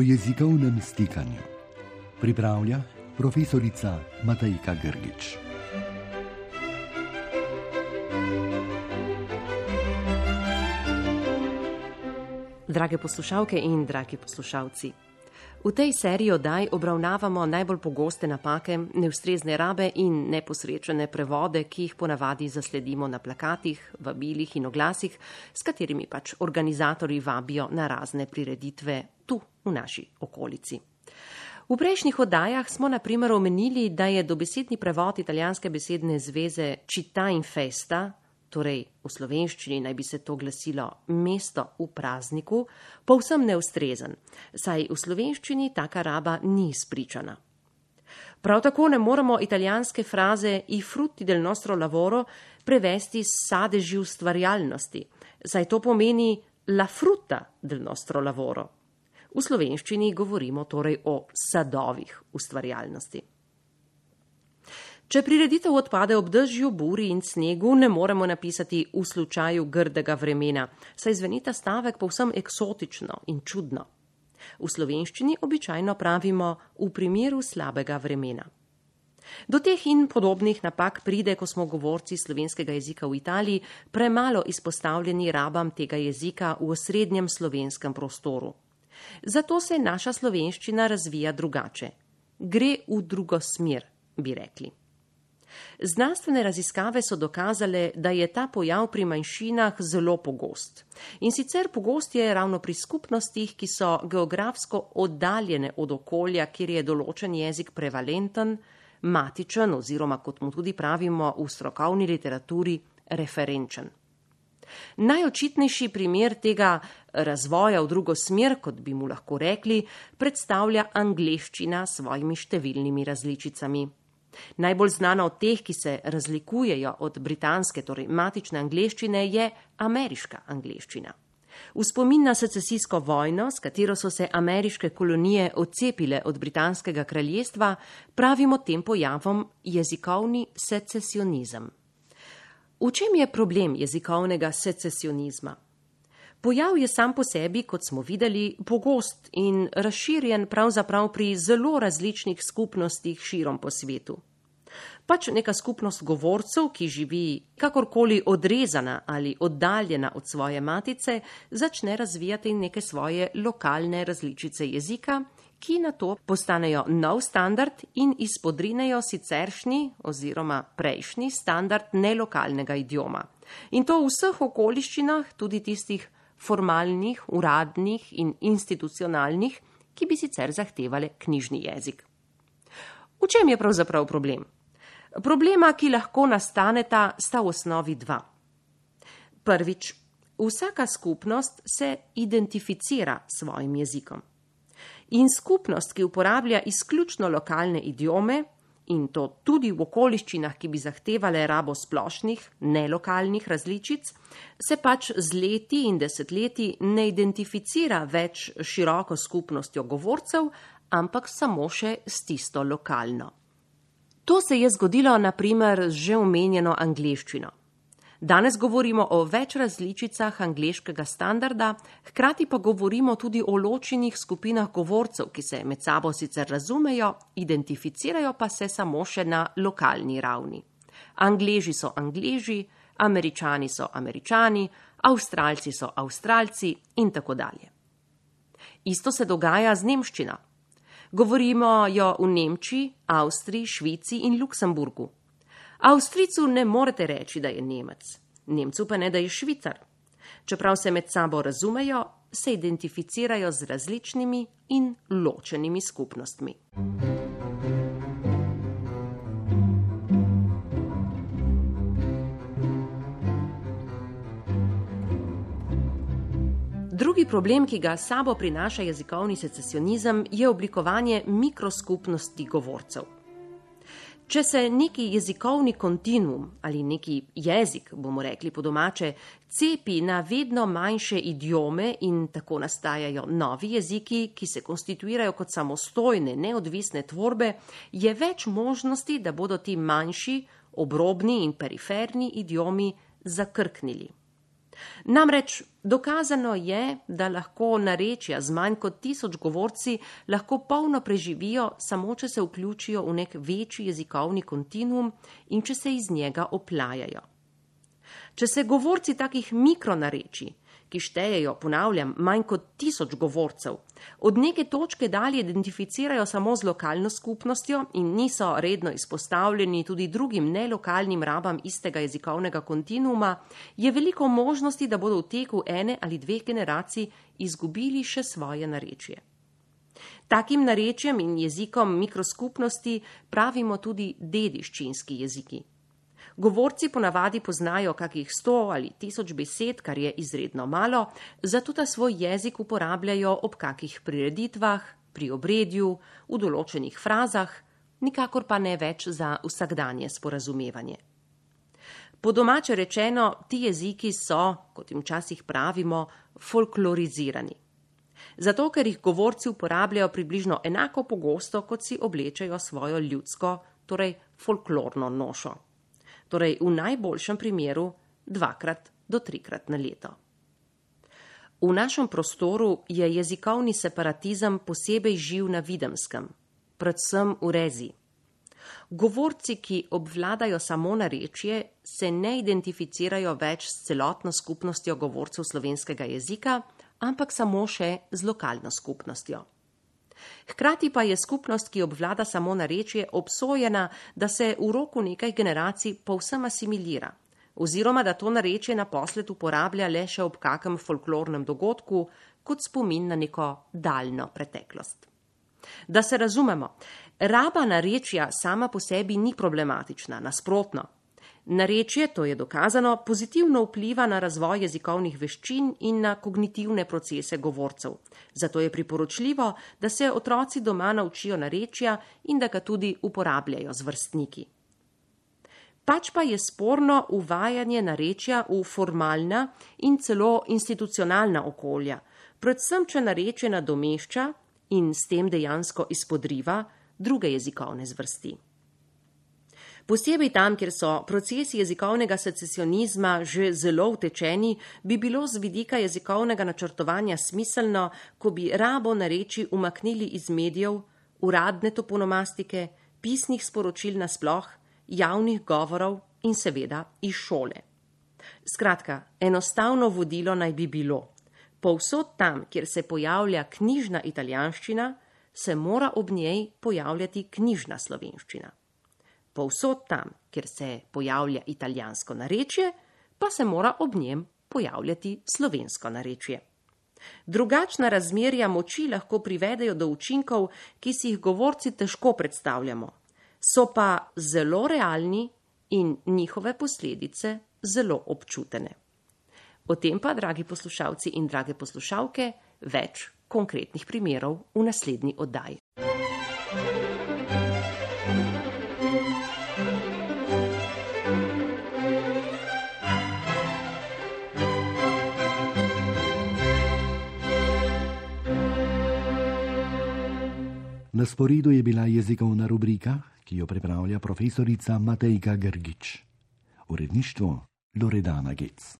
o jezikovnem stikanju. Pripravlja profesorica Matajka Grgič. Drage poslušalke in dragi poslušalci. V tej seriji oddaj obravnavamo najbolj pogoste napake, neustrezne rabe in neposrečene prevode, ki jih ponavadi zasledimo na plakatih, vabilih in oglasih, s katerimi pač organizatori vabijo na razne prireditve tu v naši okolici. V prejšnjih oddajah smo na primer omenili, da je dobesedni prevod italijanske besedne zveze Città in Festa, torej v slovenščini naj bi se to glasilo mesto v prazniku, povsem neustrezen, saj v slovenščini taka raba ni spričana. Prav tako ne moremo italijanske fraze i frutti del nostro lavoro prevesti s sadeži ustvarjalnosti, saj to pomeni la frutta del nostro lavoro. V slovenščini govorimo torej o sadovih ustvarjalnosti. Če prireditev odpade ob dežju, buri in snegu, ne moremo napisati v slučaju grdega vremena, saj zvenita stavek povsem eksotično in čudno. V slovenščini običajno pravimo v primeru slabega vremena. Do teh in podobnih napak pride, ko smo govorci slovenskega jezika v Italiji premalo izpostavljeni rabam tega jezika v osrednjem slovenskem prostoru. Zato se naša slovenščina razvija drugače. Gre v drugo smer, bi rekli. Znanstvene raziskave so dokazale, da je ta pojav pri manjšinah zelo pogost. In sicer pogost je ravno pri skupnostih, ki so geografsko oddaljene od okolja, kjer je določen jezik prevalenten, matičen oziroma, kot mu tudi pravimo v strokovni literaturi, referenčen. Najočitnejši primer tega razvoja v drugo smer, kot bi mu lahko rekli, predstavlja angleščina s svojimi številnimi različicami. Najbolj znana od teh, ki se razlikujejo od britanske, torej matične angleščine, je ameriška angleščina. V spomin na secesijsko vojno, s katero so se ameriške kolonije odcepile od britanskega kraljestva, pravimo tem pojavom jezikovni secesionizem. V čem je problem jezikovnega secesionizma? Pojav je sam po sebi, kot smo videli, pogost in razširjen pravzaprav pri zelo različnih skupnostih širom po svetu. Pač neka skupnost govorcev, ki živi kakorkoli odrezana ali oddaljena od svoje matice, začne razvijati neke svoje lokalne različice jezika, ki na to postanejo nov standard in izpodrinejo siceršnji oziroma prejšnji standard nelokalnega idioma. In to v vseh okoliščinah, tudi tistih formalnih, uradnih in institucionalnih, ki bi sicer zahtevale knjižni jezik. V čem je pravzaprav problem? Problema, ki lahko nastaneta, sta v osnovi dva. Prvič, vsaka skupnost se identificira s svojim jezikom in skupnost, ki uporablja izključno lokalne idiome in to tudi v okoliščinah, ki bi zahtevale rabo splošnih, nelokalnih različic, se pač z leti in desetletji ne identificira več široko skupnostjo govorcev, ampak samo še s tisto lokalno. To se je zgodilo naprimer z že omenjeno angliščino. Danes govorimo o več različicah angliškega standarda, hkrati pa govorimo tudi o ločenih skupinah govorcev, ki se med sabo sicer razumejo, identificirajo pa se samo še na lokalni ravni. Angleži so angleži, američani so američani, avstralci so avstralci in tako dalje. Isto se dogaja z nemščina. Govorimo jo v Nemčiji, Avstriji, Švici in Luksemburgu. Avstricu ne morete reči, da je Nemec, Nemcu pa ne, da je Švicar. Čeprav se med sabo razumejo, se identificirajo z različnimi in ločenimi skupnostmi. Drugi problem, ki ga sabo prinaša jezikovni secesionizem, je oblikovanje mikroskupnosti govorcev. Če se neki jezikovni kontinuum ali neki jezik, bomo rekli po domače, cepi na vedno manjše idiome in tako nastajajo novi jeziki, ki se konstituirajo kot samostojne, neodvisne tvorbe, je več možnosti, da bodo ti manjši, obrobni in periferni idiomi zakrknili. Namreč dokazano je, da lahko narečja z manj kot tisoč govorci lahko polno preživijo, samo če se vključijo v nek večji jezikovni kontinuum in če se iz njega oplajajo. Če se govorci takih mikronarečij, ki štejejo, ponavljam, manj kot tisoč govorcev, od neke točke dalje identificirajo samo z lokalno skupnostjo in niso redno izpostavljeni tudi drugim nelokalnim rabam istega jezikovnega kontinuuma, je veliko možnosti, da bodo v teku ene ali dveh generacij izgubili še svoje narečje. Takim narečjem in jezikom mikroskupnosti pravimo tudi dediščinski jeziki. Govorci ponavadi poznajo kakih sto ali tisoč besed, kar je izredno malo, zato ta svoj jezik uporabljajo ob kakih prireditvah, pri obredju, v določenih frazah, nikakor pa ne več za vsakdanje sporazumevanje. Po domače rečeno, ti jeziki so, kot jim včasih pravimo, folklorizirani. Zato, ker jih govorci uporabljajo približno enako pogosto, kot si oblečejo svojo ljudsko, torej folklorno nošo torej v najboljšem primeru dvakrat do trikrat na leto. V našem prostoru je jezikovni separatizem posebej živ na videmskem, predvsem v rezi. Govorci, ki obvladajo samo narečje, se ne identificirajo več s celotno skupnostjo govorcev slovenskega jezika, ampak samo še z lokalno skupnostjo. Hkrati pa je skupnost, ki obvlada samo narečje, obsojena, da se v roku nekaj generacij povsem asimilira, oziroma da to narečje naposled uporablja le še ob kakem folklornem dogodku, kot spomin na neko daljno preteklost. Da se razumemo, raba narečja sama po sebi ni problematična, nasprotno. Narečje, to je dokazano, pozitivno vpliva na razvoj jezikovnih veščin in na kognitivne procese govorcev. Zato je priporočljivo, da se otroci doma naučijo narečja in da ga tudi uporabljajo z vrstniki. Pač pa je sporno uvajanje narečja v formalna in celo institucionalna okolja, predvsem, če narečje nadomešča in s tem dejansko izpodriva druge jezikovne zvrsti. Posebej tam, kjer so procesi jezikovnega secesionizma že zelo utečeni, bi bilo z vidika jezikovnega načrtovanja smiselno, ko bi rabo nareči umaknili iz medijev, uradne toponomastike, pisnih sporočil nasploh, javnih govorov in seveda iz šole. Skratka, enostavno vodilo naj bi bilo. Povsod tam, kjer se pojavlja knjižna italijanščina, se mora ob njej pojavljati knjižna slovenščina povsod tam, kjer se pojavlja italijansko narečje, pa se mora ob njem pojavljati slovensko narečje. Drugačna razmerja moči lahko privedejo do učinkov, ki si jih govorci težko predstavljamo, so pa zelo realni in njihove posledice zelo občutene. O tem pa, dragi poslušalci in drage poslušalke, več konkretnih primerov v naslednji oddaji. Na sporedu je bila jezikovna rubrika, ki jo pripravlja profesorica Matejka Grgič. Uredništvo Loredana Gec.